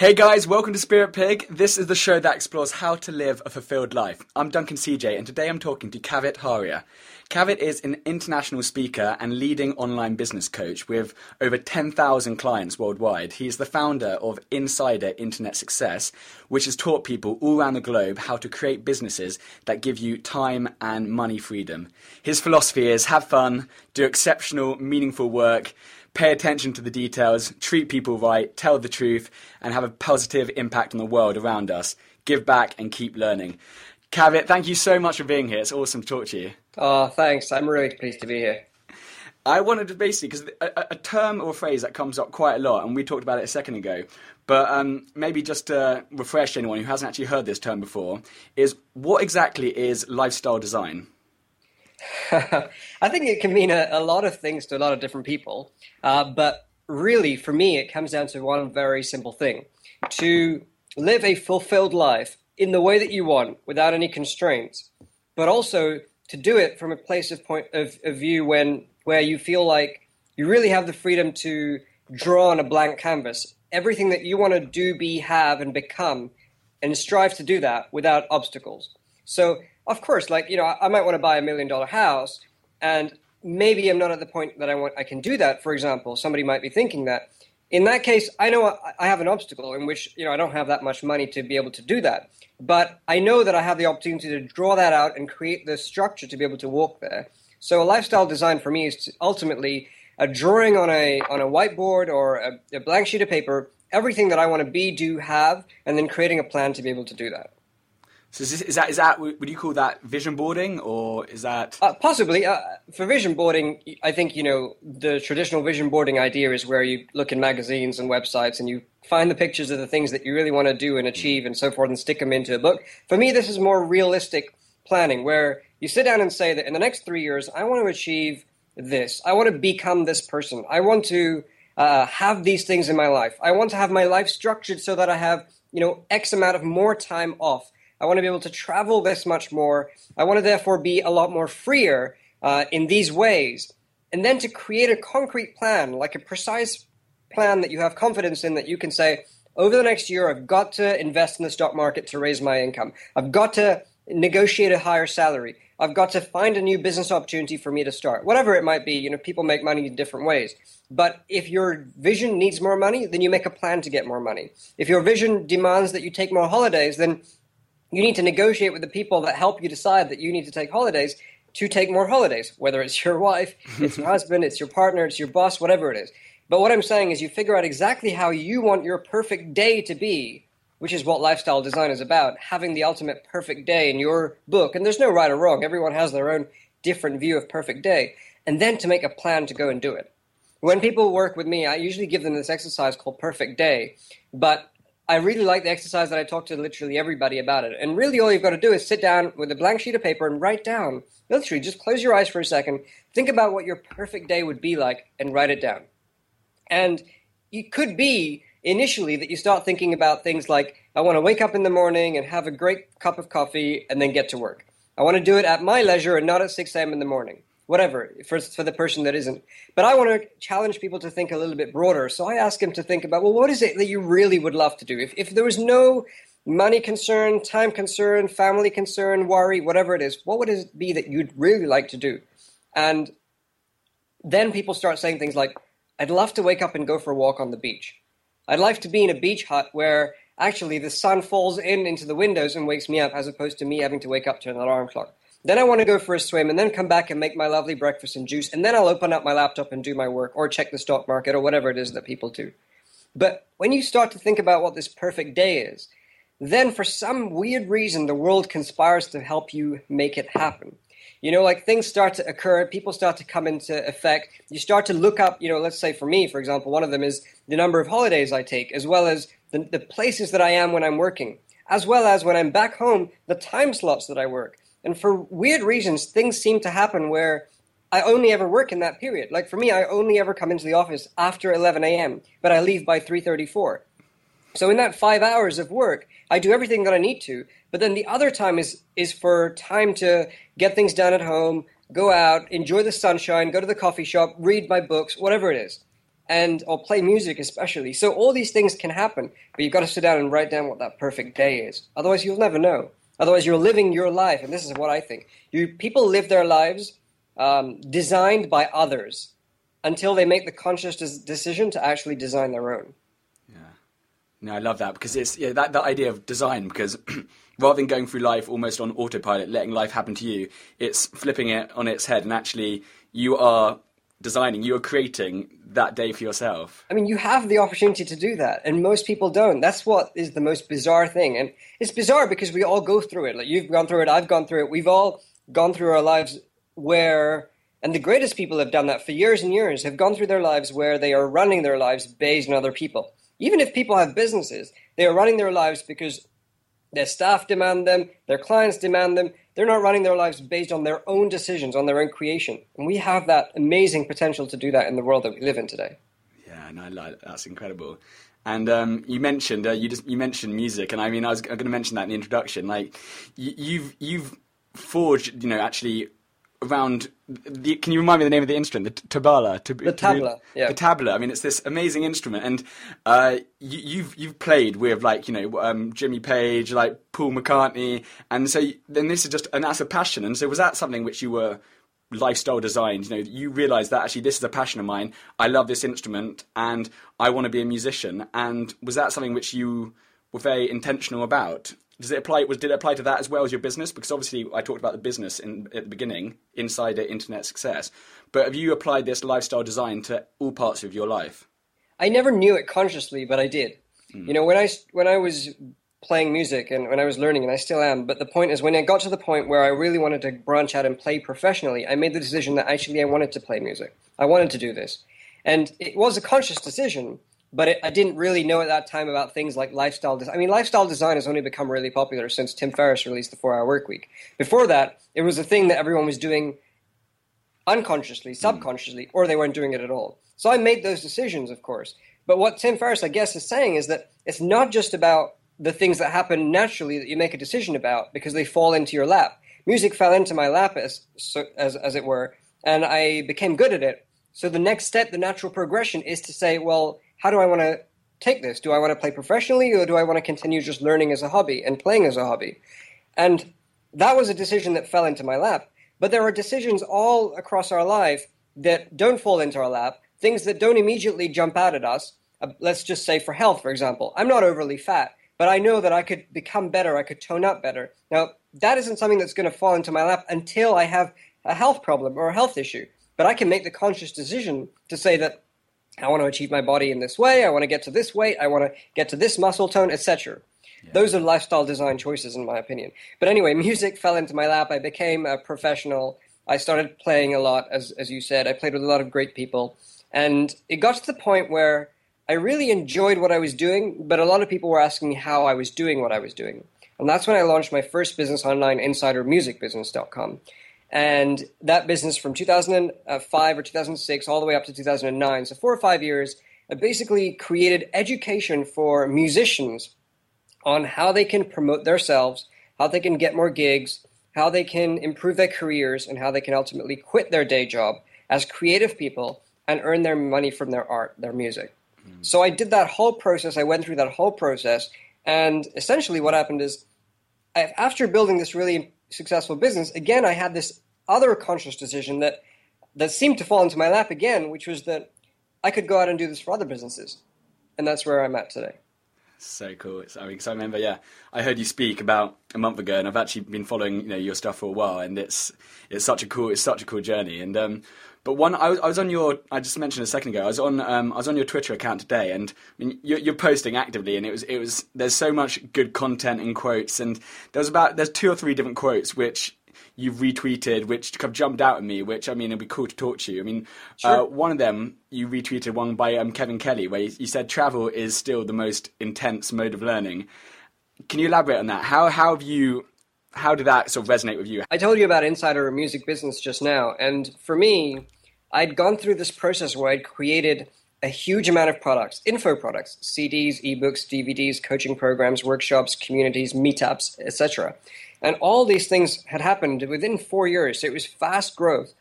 Hey guys, welcome to Spirit Pig. This is the show that explores how to live a fulfilled life. I'm Duncan CJ, and today I'm talking to Kavit Haria. Kavit is an international speaker and leading online business coach with over 10,000 clients worldwide. He is the founder of Insider Internet Success, which has taught people all around the globe how to create businesses that give you time and money freedom. His philosophy is have fun, do exceptional, meaningful work, pay attention to the details, treat people right, tell the truth, and have a positive impact on the world around us. Give back and keep learning. Kavit, thank you so much for being here. It's awesome to talk to you. Oh, thanks. I'm really pleased to be here. I wanted to basically, because a, a, term or a phrase that comes up quite a lot, and we talked about it a second ago, but um, maybe just to refresh anyone who hasn't actually heard this term before, is what exactly is lifestyle design? I think it can mean a, a, lot of things to a lot of different people. Uh, but really, for me, it comes down to one very simple thing to live a fulfilled life in the way that you want without any constraints, but also to do it from a place of point of, of view when where you feel like you really have the freedom to draw on a blank canvas everything that you want to do, be, have, and become, and strive to do that without obstacles. So of course, like you know, I, might want to buy a million dollar house, and maybe I'm not at the point that I want. I can do that. For example, somebody might be thinking that. In that case, I know I have an obstacle in which you know I don't have that much money to be able to do that. But I know that I have the opportunity to draw that out and create the structure to be able to walk there. So a lifestyle design for me is ultimately a drawing on a on a whiteboard or a, a blank sheet of paper everything that I want to be, do, have, and then creating a plan to be able to do that. So is, this, is, that is that would you call that vision boarding or is that uh, possibly uh, for vision boarding? I think you know the traditional vision boarding idea is where you look in magazines and websites and you find the pictures of the things that you really want to do and achieve and so forth and stick them into a book. For me, this is more realistic planning where you sit down and say that in the next three years, I want to achieve this. I want to become this person. I want to uh, have these things in my life. I want to have my life structured so that I have you know X amount of more time off. I want to be able to travel this much more. I want to therefore be a lot more freer uh, in these ways. And then to create a concrete plan, like a precise plan that you have confidence in, that you can say, over the next year, I've got to invest in the stock market to raise my income. I've got to negotiate a higher salary. I've got to find a new business opportunity for me to start. Whatever it might be, you know, people make money in different ways. But if your vision needs more money, then you make a plan to get more money. If your vision demands that you take more holidays, then you need to negotiate with the people that help you decide that you need to take holidays to take more holidays, whether it's your wife, it's your husband, it's your partner, it's your boss, whatever it is. But what I'm saying is you figure out exactly how you want your perfect day to be, which is what lifestyle design is about, having the ultimate perfect day in your book. And there's no right or wrong. Everyone has their own different view of perfect day. And then to make a plan to go and do it. When people work with me, I usually give them this exercise called perfect day, but I really like the exercise that I talk to literally everybody about it. And really, all you've got to do is sit down with a blank sheet of paper and write down. Literally, just close your eyes for a second, think about what your perfect day would be like, and write it down. And it could be initially that you start thinking about things like, I want to wake up in the morning and have a great cup of coffee and then get to work. I want to do it at my leisure and not at 6 a.m. in the morning whatever for, for the person that isn't. But I want to challenge people to think a little bit broader. So I ask them to think about, well, what is it that you really would love to do? If, if there was no money concern, time concern, family concern, worry, whatever it is, what would it be that you'd really like to do? And then people start saying things like, I'd love to wake up and go for a walk on the beach. I'd like to be in a beach hut where actually the sun falls in into the windows and wakes me up as opposed to me having to wake up to an alarm clock. Then I want to go for a swim and then come back and make my lovely breakfast and juice. And then I'll open up my laptop and do my work or check the stock market or whatever it is that people do. But when you start to think about what this perfect day is, then for some weird reason, the world conspires to help you make it happen. You know, like things start to occur, people start to come into effect. You start to look up, you know, let's say for me, for example, one of them is the number of holidays I take, as well as the, the places that I am when I'm working, as well as when I'm back home, the time slots that I work. And for weird reasons, things seem to happen where I only ever work in that period. Like for me, I only ever come into the office after 11 a.m., but I leave by 3:34. So in that five hours of work, I do everything that I need to. But then the other time is is for time to get things done at home, go out, enjoy the sunshine, go to the coffee shop, read my books, whatever it is. and or play music especially. So all these things can happen, but you've got to sit down and write down what that perfect day is. Otherwise, you'll never know. Otherwise, you're living your life, and this is what I think. You people live their lives um, designed by others until they make the conscious des- decision to actually design their own. Yeah, no, I love that because it's yeah, that that idea of design because. rather than going through life almost on autopilot, letting life happen to you, it's flipping it on its head, and actually, you are designing, you are creating that day for yourself. I mean, you have the opportunity to do that, and most people don't. That's what is the most bizarre thing. And it's bizarre because we all go through it. Like, you've gone through it, I've gone through it. We've all gone through our lives where, and the greatest people have done that for years and years, have gone through their lives where they are running their lives based on other people. Even if people have businesses, they are running their lives because their staff demand them, their clients demand them, they're not running their lives based on their own decisions, on their own creation. And we have that amazing potential to do that in the world that we live in today. Yeah, and I like, that's incredible. And um, you mentioned uh, you just you mentioned music, and I mean I was going to mention that in the introduction. Like you, you've you've forged, you know, actually around. The, can you remind me the name of the instrument? The tabla. Tab- the tabla. Yeah. The tabla. I mean, it's this amazing instrument, and uh, you, have you've, you've played with like you know um, Jimmy Page, like Paul McCartney, and so then this is just and that's a passion. And so was that something which you were lifestyle designed? You know, you realised that actually this is a passion of mine. I love this instrument, and I want to be a musician. And was that something which you were very intentional about? Does it apply? Was did it apply to that as well as your business? Because obviously, I talked about the business in, at the beginning, insider internet success. But have you applied this lifestyle design to all parts of your life? I never knew it consciously, but I did. Mm. You know, when I when I was playing music and when I was learning, and I still am. But the point is, when I got to the point where I really wanted to branch out and play professionally, I made the decision that actually I wanted to play music. I wanted to do this, and it was a conscious decision but it, I didn't really know at that time about things like lifestyle design. I mean, lifestyle design has only become really popular since Tim Ferriss released the Four Hour Work Week. Before that, it was a thing that everyone was doing unconsciously, hmm. subconsciously, or they weren't doing it at all. So I made those decisions, of course. But what Tim Ferriss, I guess, is saying is that it's not just about the things that happen naturally that you make a decision about because they fall into your lap. Music fell into my lap, as, as, as it were, and I became good at it. So the next step, the natural progression, is to say, well, how do I want to take this? Do I want to play professionally or do I want to continue just learning as a hobby and playing as a hobby? And that was a decision that fell into my lap. But there are decisions all across our life that don't fall into our lap, things that don't immediately jump out at us. Uh, let's just say for health, for example. I'm not overly fat, but I know that I could become better, I could tone up better. Now, that isn't something that's going to fall into my lap until I have a health problem or a health issue. But I can make the conscious decision to say that I want to achieve my body in this way. I want to get to this weight. I want to get to this muscle tone, etc. Yeah. Those are lifestyle design choices, in my opinion. But anyway, music fell into my lap. I became a professional. I started playing a lot, as as you said. I played with a lot of great people, and it got to the point where I really enjoyed what I was doing. But a lot of people were asking me how I was doing what I was doing, and that's when I launched my first business online, InsiderMusicBusiness.com and that business from 2005 or 2006 all the way up to 2009 so four or five years basically created education for musicians on how they can promote themselves how they can get more gigs how they can improve their careers and how they can ultimately quit their day job as creative people and earn their money from their art their music mm. so i did that whole process i went through that whole process and essentially what happened is after building this really successful business, again, I had this other conscious decision that that seemed to fall into my lap again, which was that I could go out and do this for other businesses, and that's where I'm at today. So cool! It's, I mean, because I remember, yeah, I heard you speak about a month ago, and I've actually been following, you know, your stuff for a while, and it's it's such a cool, it's such a cool journey. And um, but one, I was, I was on your, I just mentioned a second ago, I was on, um, I was on your Twitter account today, and I mean, you're, you're, posting actively, and it was, it was, there's so much good content and quotes, and there was about, there's two or three different quotes which you've retweeted, which kind of jumped out at me, which I mean, it'd be cool to talk to you. I mean, sure. uh, one of them you retweeted one by um, Kevin Kelly, where you said travel is still the most intense mode of learning. Can you elaborate on that? How how have you how did that sort of resonate with you? I told you about Insider Music Business just now, and for me, I'd gone through this process where I'd created a huge amount of products, info products, CDs, ebooks, DVDs, coaching programs, workshops, communities, meetups, etc. And all these things had happened within four years. So it was fast growth.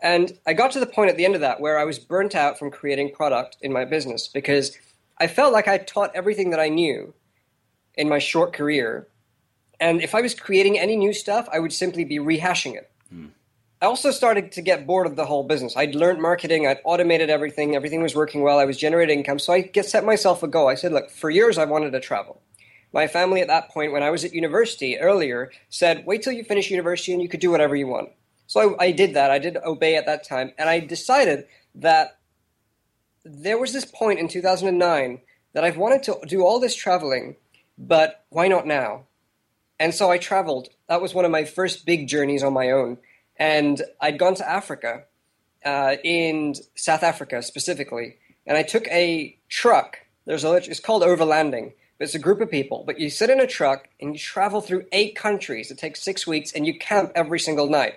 And I got to the point at the end of that where I was burnt out from creating product in my business because I felt like I taught everything that I knew in my short career. And if I was creating any new stuff, I would simply be rehashing it. I also started to get bored of the whole business. I'd learned marketing, I'd automated everything, everything was working well, I was generating income. So I set myself a goal. I said, look, for years I wanted to travel. My family at that point, when I was at university earlier, said, wait till you finish university and you could do whatever you want. So I, I did that. I did obey at that time. And I decided that there was this point in 2009 that I've wanted to do all this traveling, but why not now? And so I traveled. That was one of my first big journeys on my own. And I'd gone to Africa, uh, in South Africa specifically. And I took a truck. There's a, it's called overlanding. It's a group of people, but you sit in a truck and you travel through eight countries. It takes six weeks, and you camp every single night.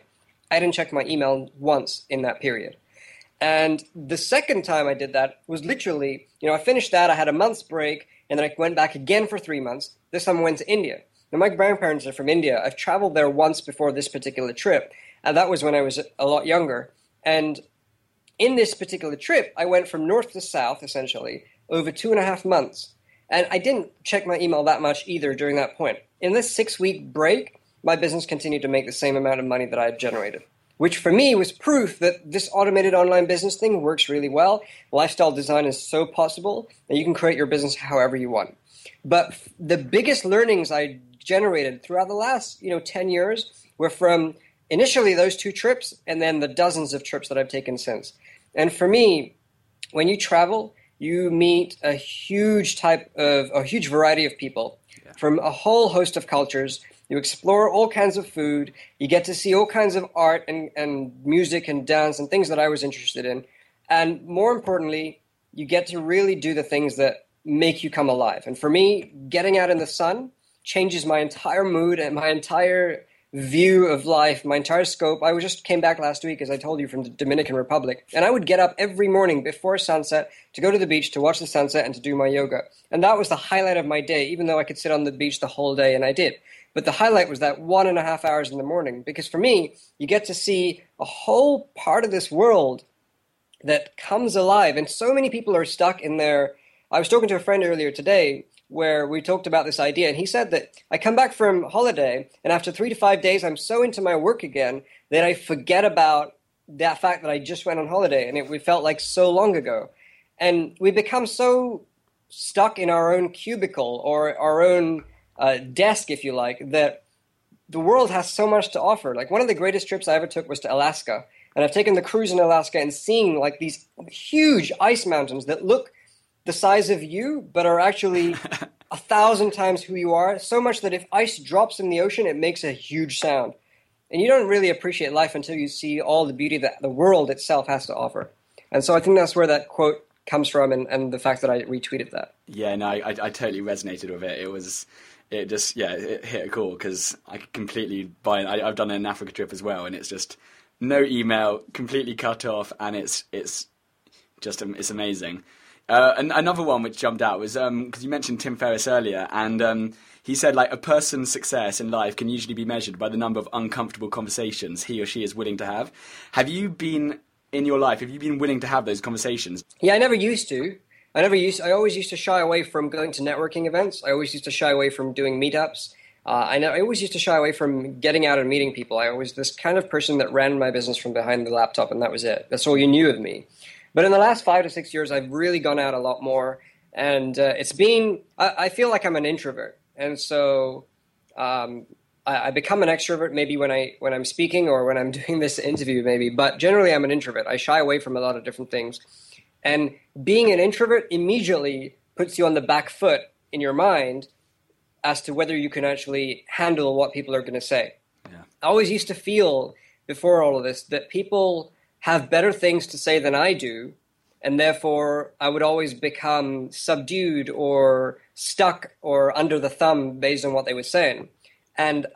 I didn't check my email once in that period. And the second time I did that was literally, you know, I finished that, I had a month's break, and then I went back again for three months. This time I went to India. Now, my grandparents are from India. I've traveled there once before this particular trip, and that was when I was a lot younger. And in this particular trip, I went from north to south, essentially, over two and a half months. And I didn't check my email that much either during that point. In this six week break, my business continued to make the same amount of money that I had generated, which for me was proof that this automated online business thing works really well. Lifestyle design is so possible that you can create your business however you want. But the biggest learnings I generated throughout the last, you know, 10 years were from initially those two trips and then the dozens of trips that I've taken since. And for me, when you travel, you meet a huge type of a huge variety of people yeah. from a whole host of cultures you explore all kinds of food. You get to see all kinds of art and, and music and dance and things that I was interested in. And more importantly, you get to really do the things that make you come alive. And for me, getting out in the sun changes my entire mood and my entire view of life, my entire scope. I just came back last week, as I told you, from the Dominican Republic, and I would get up every morning before sunset to go to the beach to watch the sunset and to do my yoga. And that was the highlight of my day, even though I could sit on the beach the whole day, and I did. But the highlight was that one and a half hours in the morning, because for me, you get to see a whole part of this world that comes alive. And so many people are stuck in their. I was talking to a friend earlier today where we talked about this idea, and he said that I come back from holiday, and after three to five days, I'm so into my work again that I forget about that fact that I just went on holiday, and it we felt like so long ago. And we become so stuck in our own cubicle or our own uh, desk, if you like, that the world has so much to offer. Like one of the greatest trips I ever took was to Alaska, and I've taken the cruise in Alaska and seeing like these huge ice mountains that look the size of you, but are actually a thousand times who you are. So much that if ice drops in the ocean, it makes a huge sound. And you don't really appreciate life until you see all the beauty that the world itself has to offer. And so I think that's where that quote comes from, and, and the fact that I retweeted that. Yeah, no, I, I totally resonated with it. It was it just yeah it hit a call because I completely buy. I, I've done an Africa trip as well, and it's just no email, completely cut off, and it's it's just it's amazing. Uh, and another one which jumped out was because um, you mentioned Tim Ferriss earlier, and um, he said like a person's success in life can usually be measured by the number of uncomfortable conversations he or she is willing to have. Have you been in your life? Have you been willing to have those conversations? Yeah, I never used to. I never used. I always used to shy away from going to networking events. I always used to shy away from doing meetups. Uh, I, know, I always used to shy away from getting out and meeting people. I was this kind of person that ran my business from behind the laptop, and that was it. That's all you knew of me. But in the last five to six years, I've really gone out a lot more, and uh, it's been. I, I, feel like I'm an introvert, and so um, I, I, become an extrovert maybe when I when I'm speaking or when I'm doing this interview, maybe. But generally, I'm an introvert. I shy away from a lot of different things. And being an introvert immediately puts you on the back foot in your mind as to whether you can actually handle what people are going to say. Yeah. I always used to feel before all of this that people have better things to say than I do, and therefore I would always become subdued or stuck or under the thumb based on what they were saying. And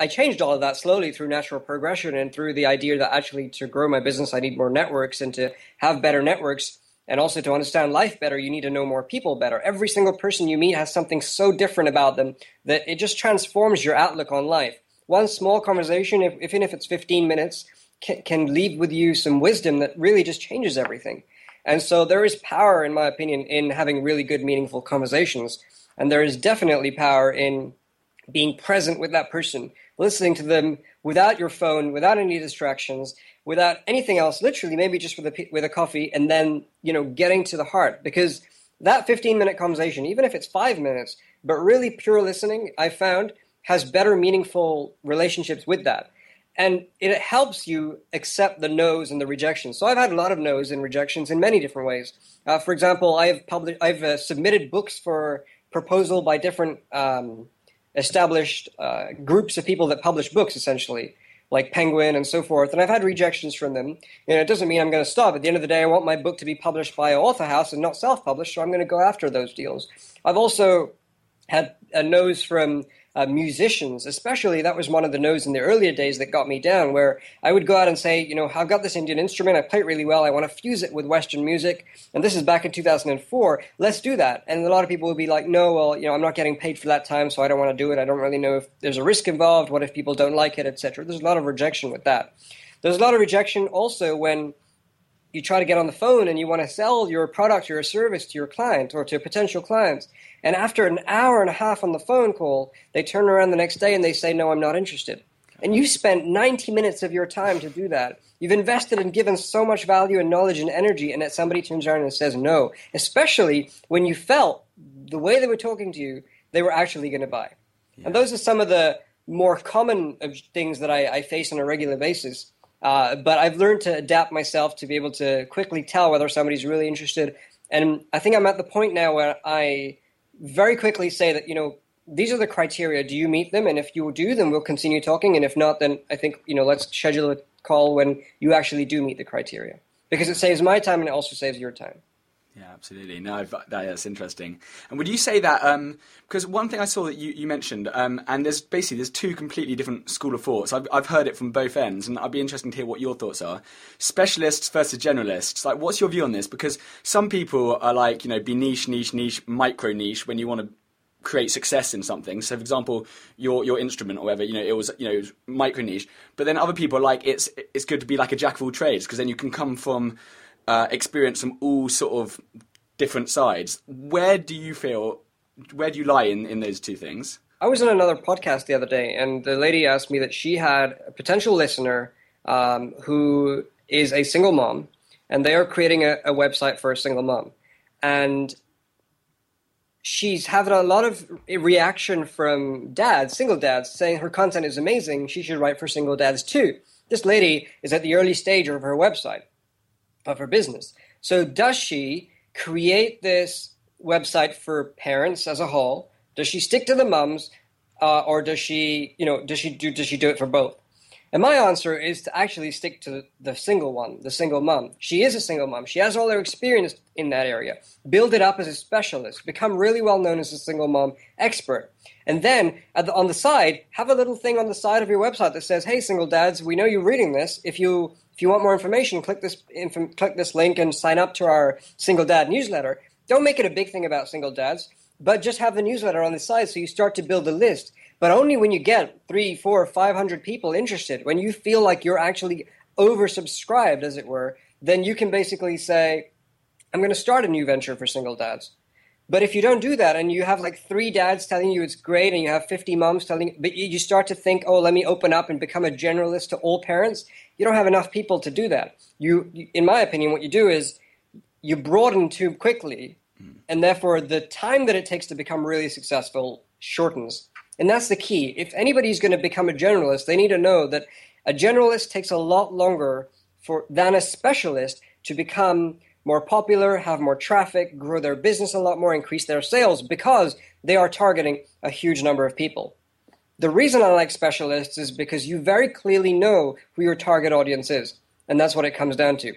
I changed all of that slowly through natural progression and through the idea that actually to grow my business, I need more networks and to have better networks. And also to understand life better, you need to know more people better. Every single person you meet has something so different about them that it just transforms your outlook on life. One small conversation, if, even if it's 15 minutes, can, can leave with you some wisdom that really just changes everything. And so there is power, in my opinion, in having really good, meaningful conversations. And there is definitely power in being present with that person, listening to them without your phone, without any distractions, without anything else, literally maybe just with a, with a coffee, and then, you know, getting to the heart. Because that 15 minute conversation, even if it's five minutes, but really pure listening, I found has better meaningful relationships with that. And it helps you accept the no's and the rejections. So I've had a lot of no's and rejections in many different ways. Uh, for example, I've published, I've uh, submitted books for proposal by different um, established uh, groups of people that publish books, essentially, like Penguin and so forth. And I've had rejections from them. And it doesn't mean I'm going to stop. At the end of the day, I want my book to be published by an author house and not self-published. So I'm going to go after those deals. I've also had a nose from uh, musicians, especially that was one of the no's in the earlier days that got me down, where I would go out and say, you know, I've got this Indian instrument, I play it really well, I want to fuse it with Western music, and this is back in 2004, let's do that. And a lot of people would be like, no, well, you know, I'm not getting paid for that time, so I don't want to do it, I don't really know if there's a risk involved, what if people don't like it, etc. There's a lot of rejection with that. There's a lot of rejection also when you try to get on the phone and you want to sell your product or your service to your client or to potential clients. And after an hour and a half on the phone call, they turn around the next day and they say, No, I'm not interested. And you spent 90 minutes of your time to do that. You've invested and given so much value and knowledge and energy, and that somebody turns around and says no, especially when you felt the way they were talking to you, they were actually going to buy. Yeah. And those are some of the more common uh, things that I, I face on a regular basis. Uh, but I've learned to adapt myself to be able to quickly tell whether somebody's really interested. And I think I'm at the point now where I very quickly say that, you know, these are the criteria. Do you meet them? And if you do, then we'll continue talking. And if not, then I think, you know, let's schedule a call when you actually do meet the criteria. Because it saves my time and it also saves your time. Yeah, absolutely. No, that's interesting. And would you say that um, because one thing I saw that you, you mentioned, um, and there's basically there's two completely different school of thoughts. I've, I've heard it from both ends, and I'd be interested to hear what your thoughts are. Specialists versus generalists. Like, what's your view on this? Because some people are like, you know, be niche, niche, niche, micro niche when you want to create success in something. So, for example, your your instrument or whatever, you know, it was you know micro niche. But then other people are like it's it's good to be like a jack of all trades because then you can come from uh, experience from all sort of different sides. Where do you feel? Where do you lie in, in those two things? I was on another podcast the other day, and the lady asked me that she had a potential listener um, who is a single mom, and they are creating a, a website for a single mom, and she's having a lot of reaction from dads, single dads, saying her content is amazing. She should write for single dads too. This lady is at the early stage of her website of her business. So does she create this website for parents as a whole? Does she stick to the mums, uh, or does she, you know, does she do does she do it for both? And my answer is to actually stick to the single one, the single mom. She is a single mom. She has all her experience in that area. Build it up as a specialist. Become really well known as a single mom expert. And then the, on the side, have a little thing on the side of your website that says, "Hey, single dads, we know you're reading this. If you if you want more information, click this click this link and sign up to our single dad newsletter. Don't make it a big thing about single dads, but just have the newsletter on the side so you start to build a list. But only when you get three, four, five hundred people interested, when you feel like you're actually oversubscribed, as it were, then you can basically say, I'm going to start a new venture for single dads. But if you don't do that and you have like three dads telling you it's great and you have 50 moms telling but you start to think, oh, let me open up and become a generalist to all parents, you don't have enough people to do that. You, in my opinion, what you do is you broaden too quickly hmm. and therefore the time that it takes to become really successful shortens. And that's the key. If anybody's going to become a generalist, they need to know that a generalist takes a lot longer for than a specialist to become more popular, have more traffic, grow their business a lot more, increase their sales because they are targeting a huge number of people. The reason I like specialists is because you very clearly know who your target audience is. And that's what it comes down to.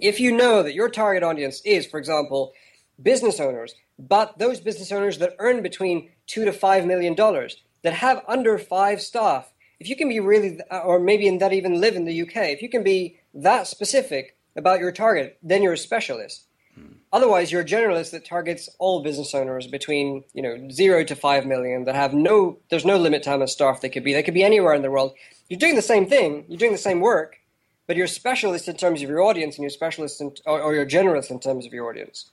If you know that your target audience is, for example, business owners, but those business owners that earn between two to five million dollars, that have under five staff, if you can be really, or maybe in that even live in the UK, if you can be that specific, about your target, then you're a specialist. Hmm. Otherwise, you're a generalist that targets all business owners between you know zero to five million that have no there's no limit to how much staff they could be. They could be anywhere in the world. You're doing the same thing. You're doing the same work, but you're a specialist in terms of your audience and you're a specialist in, or, or you're generalist in terms of your audience.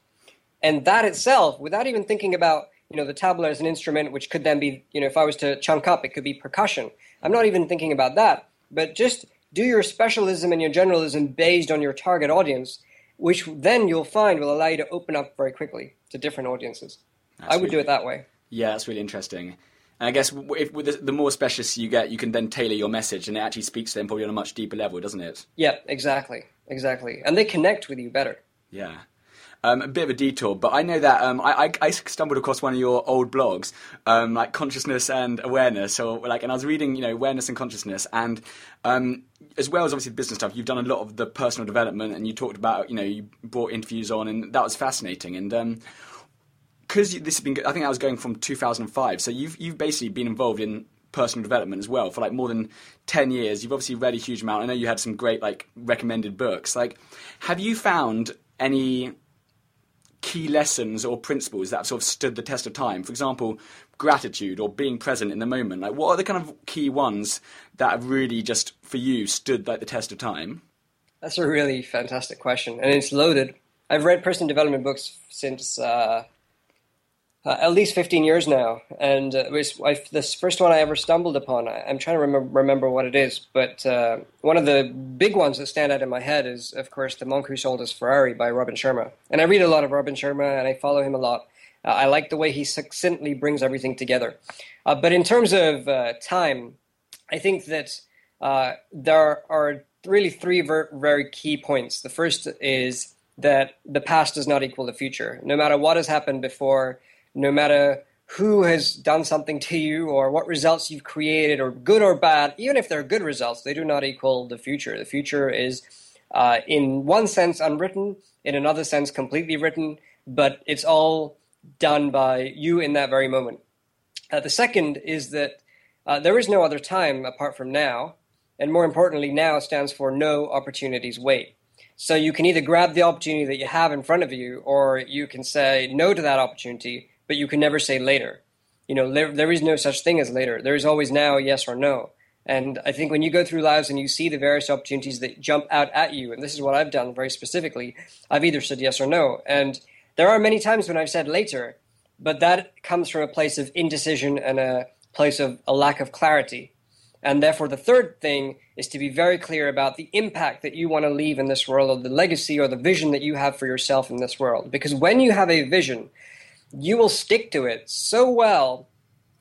And that itself, without even thinking about you know the tabla as an instrument, which could then be you know if I was to chunk up, it could be percussion. I'm not even thinking about that, but just do your specialism and your generalism based on your target audience, which then you'll find will allow you to open up very quickly to different audiences. That's I would really, do it that way. Yeah, that's really interesting. And I guess if, the, more specialists you get, you can then tailor your message, and it actually speaks to them probably on a much deeper level, doesn't it? Yeah, exactly, exactly, and they connect with you better. Yeah. Um, a bit of a detour, but I know that um, I, I, stumbled across one of your old blogs, um, like consciousness and awareness, or like, and I was reading, you know, awareness and consciousness, and um, as well as obviously business stuff, you've done a lot of the personal development, and you talked about, you know, you brought interviews on, and that was fascinating, and um, because this has been, I think I was going from 2005. So you've you've basically been involved in personal development as well for like more than 10 years. You've obviously read a huge amount. I know you had some great like recommended books. Like, have you found any key lessons or principles that have sort of stood the test of time? For example, gratitude or being present in the moment. Like, what are the kind of key ones that have really just for you stood like the test of time? That's a really fantastic question, and it's loaded. I've read personal development books since. Uh, uh, at least 15 years now. And uh, was I, this first one I ever stumbled upon. I, am trying to remember, remember what it is, but uh, one of the big ones that stand out in my head is, of course, The Monk Who Sold His Ferrari by Robin Sharma. And I read a lot of Robin Sharma and I follow him a lot. Uh, I like the way he succinctly brings everything together. Uh, but in terms of uh, time, I think that there are really three ver- very key points. The first is that the past does not equal the future. No matter what has happened before, no matter who has done something to you or what results you've created, or good or bad, even if they're good results, they do not equal the future. The future is, uh, in one sense, unwritten, in another sense, completely written, but it's all done by you in that very moment. Uh, the second is that uh, there is no other time apart from now, and more importantly, now stands for no opportunities wait. So you can either grab the opportunity that you have in front of you, or you can say no to that opportunity but you can never say later. You know, there, there is no such thing as later. There is always now, yes or no. And I think when you go through lives and you see the various opportunities that jump out at you, and this is what I've done very specifically, I've either said yes or no. And there are many times when I've said later, but that comes from a place of indecision and a place of a lack of clarity. And therefore, the third thing is to be very clear about the impact that you want to leave in this world, or the legacy or the vision that you have for yourself in this world. Because when you have a vision, you will stick to it so well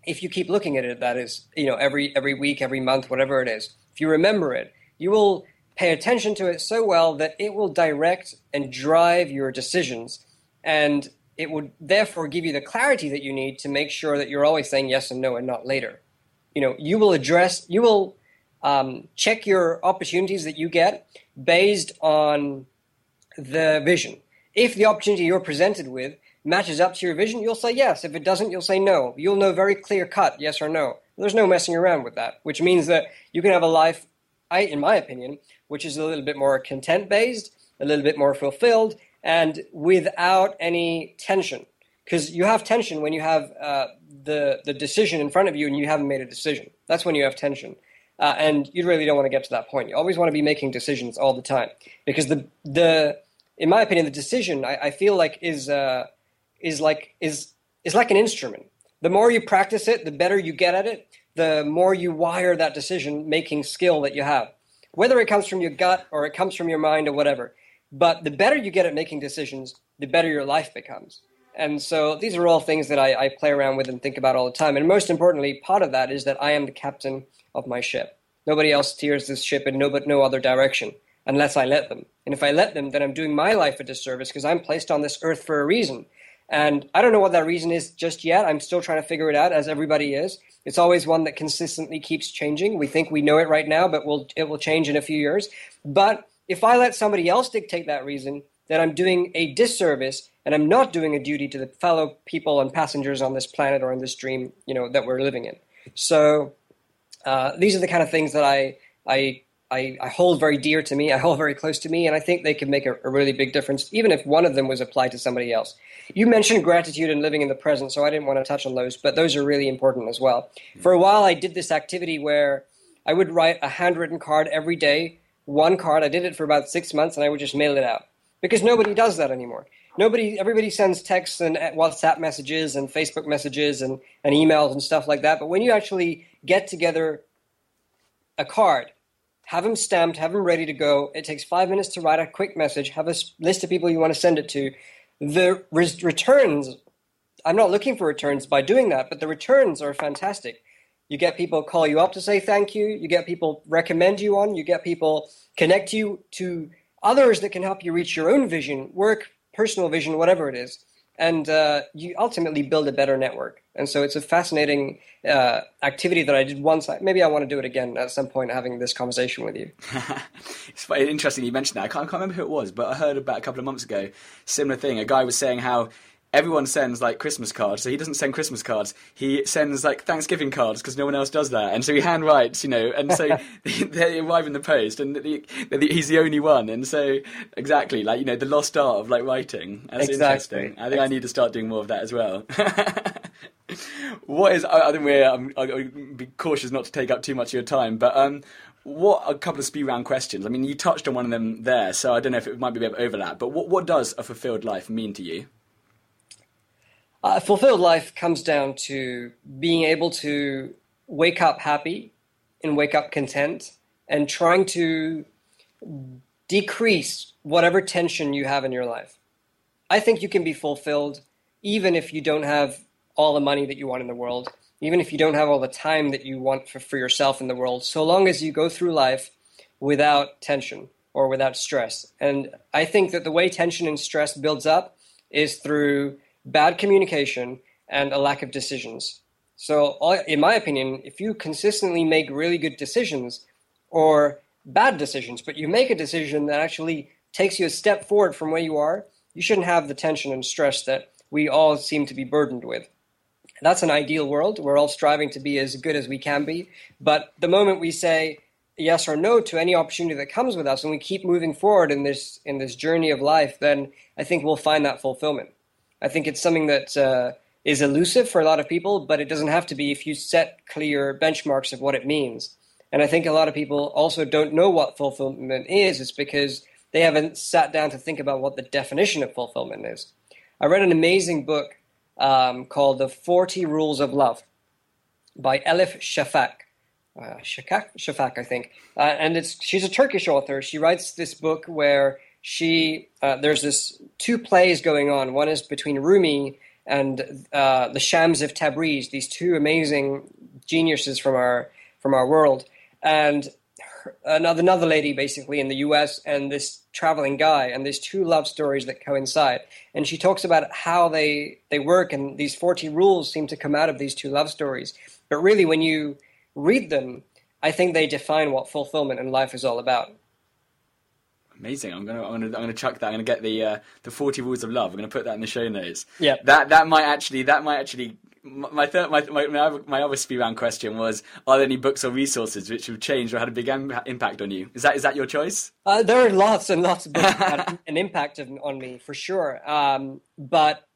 if you keep looking at it that is you know every every week every month whatever it is. If you remember it you will pay attention to it so well that it will direct and drive your decisions and it would therefore give you the clarity that you need to make sure that you're always saying yes and no and not later. You know you will address you will um, check your opportunities that you get based on the vision. If the opportunity you're presented with matches up to your vision, you'll say yes. If it doesn't, you'll say no. You'll know very clear cut, yes or no. There's no messing around with that, which means that you can have a life, I, in my opinion, which is a little bit more content based, a little bit more fulfilled, and without any tension. Because you have tension when you have uh, the the decision in front of you and you haven't made a decision. That's when you have tension. Uh, and you really don't want to get to that point. You always want to be making decisions all the time because the the in my opinion the decision I, I feel like is uh, is like is is like an instrument. The more you practice it, the better you get at it, the more you wire that decision making skill that you have. Whether it comes from your gut or it comes from your mind or whatever. But the better you get at making decisions, the better your life becomes. And so these are all things that I, I play around with and think about all the time. And most importantly, part of that is that I am the captain of my ship. Nobody else steers this ship in no but no other direction unless I let them. And if I let them, then I'm doing my life a disservice because I'm placed on this earth for a reason. And I don't know what that reason is just yet. I'm still trying to figure it out, as everybody is. It's always one that consistently keeps changing. We think we know it right now, but we'll, it will change in a few years. But if I let somebody else dictate that reason, then I'm doing a disservice and I'm not doing a duty to the fellow people and passengers on this planet or in this dream, you know, that we're living in. So uh, these are the kind of things that I I I, I, hold very dear to me. I hold very close to me, and I think they could make a, a, really big difference, even if one of them was applied to somebody else. You mentioned gratitude and living in the present, so I didn't want to touch on those, but those are really important as well. For a while, I did this activity where I would write a handwritten card every day one card. I did it for about six months, and I would just mail it out because nobody does that anymore. Nobody, everybody sends texts and uh, WhatsApp messages and Facebook messages and, and emails and stuff like that. But when you actually get together a card, have them stamped, have them ready to go. It takes five minutes to write a quick message. Have a list of people you want to send it to. The returns, I'm not looking for returns by doing that, but the returns are fantastic. You get people call you up to say thank you. You get people recommend you on. You get people connect you to others that can help you reach your own vision, work, personal vision, whatever it is. And uh, you ultimately build a better network. And so it's a fascinating uh, activity that I did once. Maybe I want to do it again at some point, having this conversation with you. it's quite interesting you mentioned that. I can't, I can't remember who it was, but I heard about a couple of months ago, similar thing. A guy was saying how everyone sends like Christmas cards, so he doesn't send Christmas cards. He sends like Thanksgiving cards because no one else does that, and so he handwrites, you know, and so they arrive in the post, and the, the, he's the only one, and so exactly like you know the lost art of like writing. That's exactly. interesting. I think I need to start doing more of that as well. what is? I, I think we're. I'm, I'll be cautious not to take up too much of your time, but um, what a couple of speed round questions. I mean, you touched on one of them there, so I don't know if it might be a bit of overlap. But what what does a fulfilled life mean to you? A fulfilled life comes down to being able to wake up happy and wake up content and trying to decrease whatever tension you have in your life. I think you can be fulfilled even if you don't have all the money that you want in the world, even if you don't have all the time that you want for, for yourself in the world, so long as you go through life without tension or without stress. And I think that the way tension and stress builds up is through bad communication, and a lack of decisions. So, in my opinion, if you consistently make really good decisions or bad decisions, but you make a decision that actually takes you a step forward from where you are, you shouldn't have the tension and stress that we all seem to be burdened with. That's an ideal world. We're all striving to be as good as we can be. But the moment we say yes or no to any opportunity that comes with us and we keep moving forward in this in this journey of life, then I think we'll find that fulfillment. I think it's something that uh, is elusive for a lot of people, but it doesn't have to be if you set clear benchmarks of what it means. And I think a lot of people also don't know what fulfillment is. It's because they haven't sat down to think about what the definition of fulfillment is. I read an amazing book um, called The 40 Rules of Love by Elif Shafak. Uh, Shafak, I think. Uh, and it's she's a Turkish author. She writes this book where she uh, there's this two plays going on. One is between Rumi and uh, the Shams of Tabriz, these two amazing geniuses from our from our world, and another another lady basically in the U.S. and this traveling guy, and there's two love stories that coincide. And she talks about how they they work, and these forty rules seem to come out of these two love stories. But really, when you read them, I think they define what fulfillment in life is all about. Amazing. I'm gonna, I'm gonna, I'm gonna chuck that. I'm gonna get the uh, the 40 rules of love. I'm gonna put that in the show notes. Yeah. That that might actually that might actually my third my my my other speed round question was: Are there any books or resources which have changed or had a big impact on you? Is that is that your choice? Uh, there are lots and lots of books that had an impact on me for sure. Um, but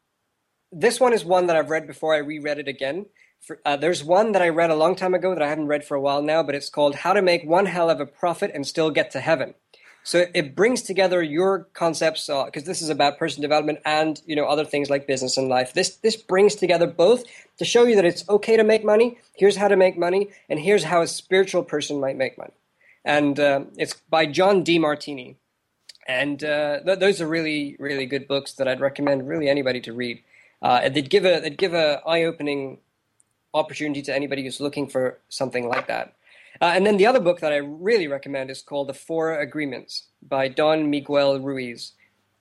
this one is one that I've read before. I reread it again. For, uh, there's one that I read a long time ago that I haven't read for a while now, but it's called "How to Make One Hell of a Profit and Still Get to Heaven." So it brings together your concepts because uh, this is about personal development and you know other things like business and life. This this brings together both to show you that it's okay to make money. Here's how to make money, and here's how a spiritual person might make money. And uh, it's by John Demartini, And uh, th- those are really really good books that I'd recommend really anybody to read. Uh, they'd give a they'd give a eye opening opportunity to anybody who's looking for something like that. Uh, and then the other book that I really recommend is called The Four Agreements by Don Miguel Ruiz.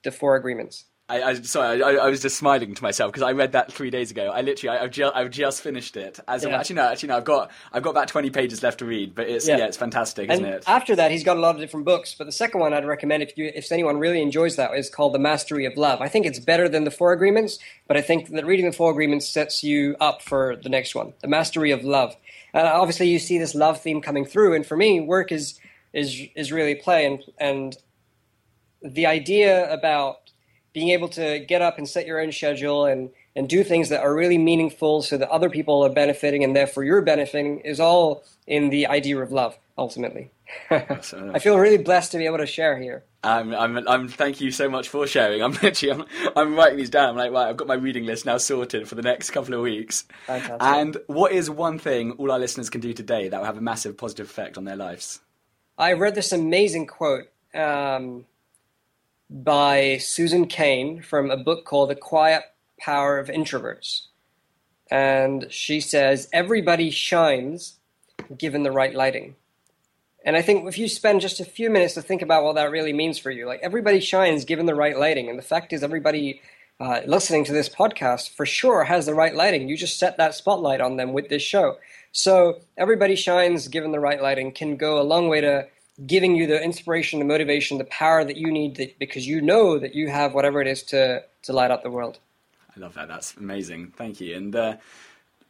The Four Agreements. I, I sorry, I, I, was just smiling to myself because I read that three days ago. I literally, I, have just, I've just finished it. As yeah. actually, no, actually, no, I've got, I've got about twenty pages left to read. But it's, yeah, yeah it's fantastic, and isn't it? After that, he's got a lot of different books. But the second one I'd recommend if you, if anyone really enjoys that, is called The Mastery of Love. I think it's better than the Four Agreements, but I think that reading the Four Agreements sets you up for the next one, The Mastery of Love. And obviously, you see this love theme coming through. And for me, work is is is really play, and and the idea about being able to get up and set your own schedule and and do things that are really meaningful so that other people are benefiting and therefore you're benefiting is all in the idea of love ultimately I feel really blessed to be able to share here. Um, I'm, I'm, thank you so much for sharing. I'm literally, I'm, I'm writing these down. I'm like, right, I've got my reading list now sorted for the next couple of weeks. Fantastic. And what is one thing all our listeners can do today that will have a massive positive effect on their lives? I read this amazing quote um, by Susan Cain from a book called The Quiet Power of Introverts. And she says, Everybody shines given the right lighting. And I think if you spend just a few minutes to think about what that really means for you, like everybody shines given the right lighting. And the fact is, everybody uh, listening to this podcast for sure has the right lighting. You just set that spotlight on them with this show. So everybody shines given the right lighting can go a long way to giving you the inspiration, the motivation, the power that you need because you know that you have whatever it is to, to light up the world. I love that. That's amazing. Thank you. And uh,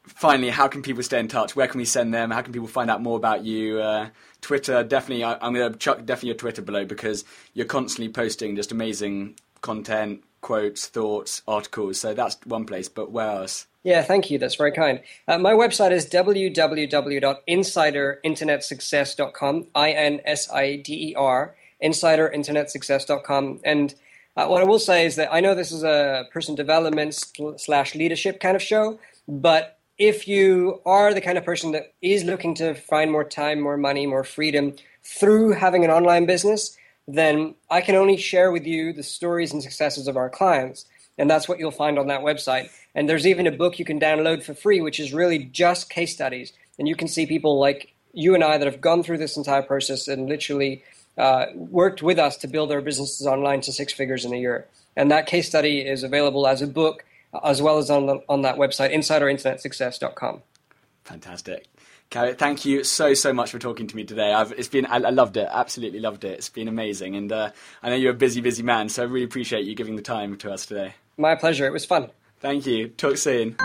finally, how can people stay in touch? Where can we send them? How can people find out more about you? Uh, Twitter, definitely. I, am going to chuck definitely your Twitter below because you're constantly posting just amazing content, quotes, thoughts, articles. So that's one place. But where else? Yeah, thank you. That's very kind. Uh, my website is www.insiderinternetsuccess.com. I N S I D E R. Insiderinternetsuccess.com. And uh, what I will say is that I know this is a person development slash leadership kind of show, but if you are the kind of person that is looking to find more time, more money, more freedom through having an online business, then I can only share with you the stories and successes of our clients. And that's what you'll find on that website. And there's even a book you can download for free, which is really just case studies. And you can see people like you and I that have gone through this entire process and literally uh, worked with us to build their businesses online to six figures in a year. And that case study is available as a book as well as on, the, on that website, insiderinternetsuccess.com. Fantastic. Kavit, thank you so so much for talking to me today. I've, it's been I, I, loved it, absolutely loved it. It's been amazing, and uh, I know you're a busy busy man, so I really appreciate you giving the time to us today. My pleasure. It was fun. Thank you. Talk soon.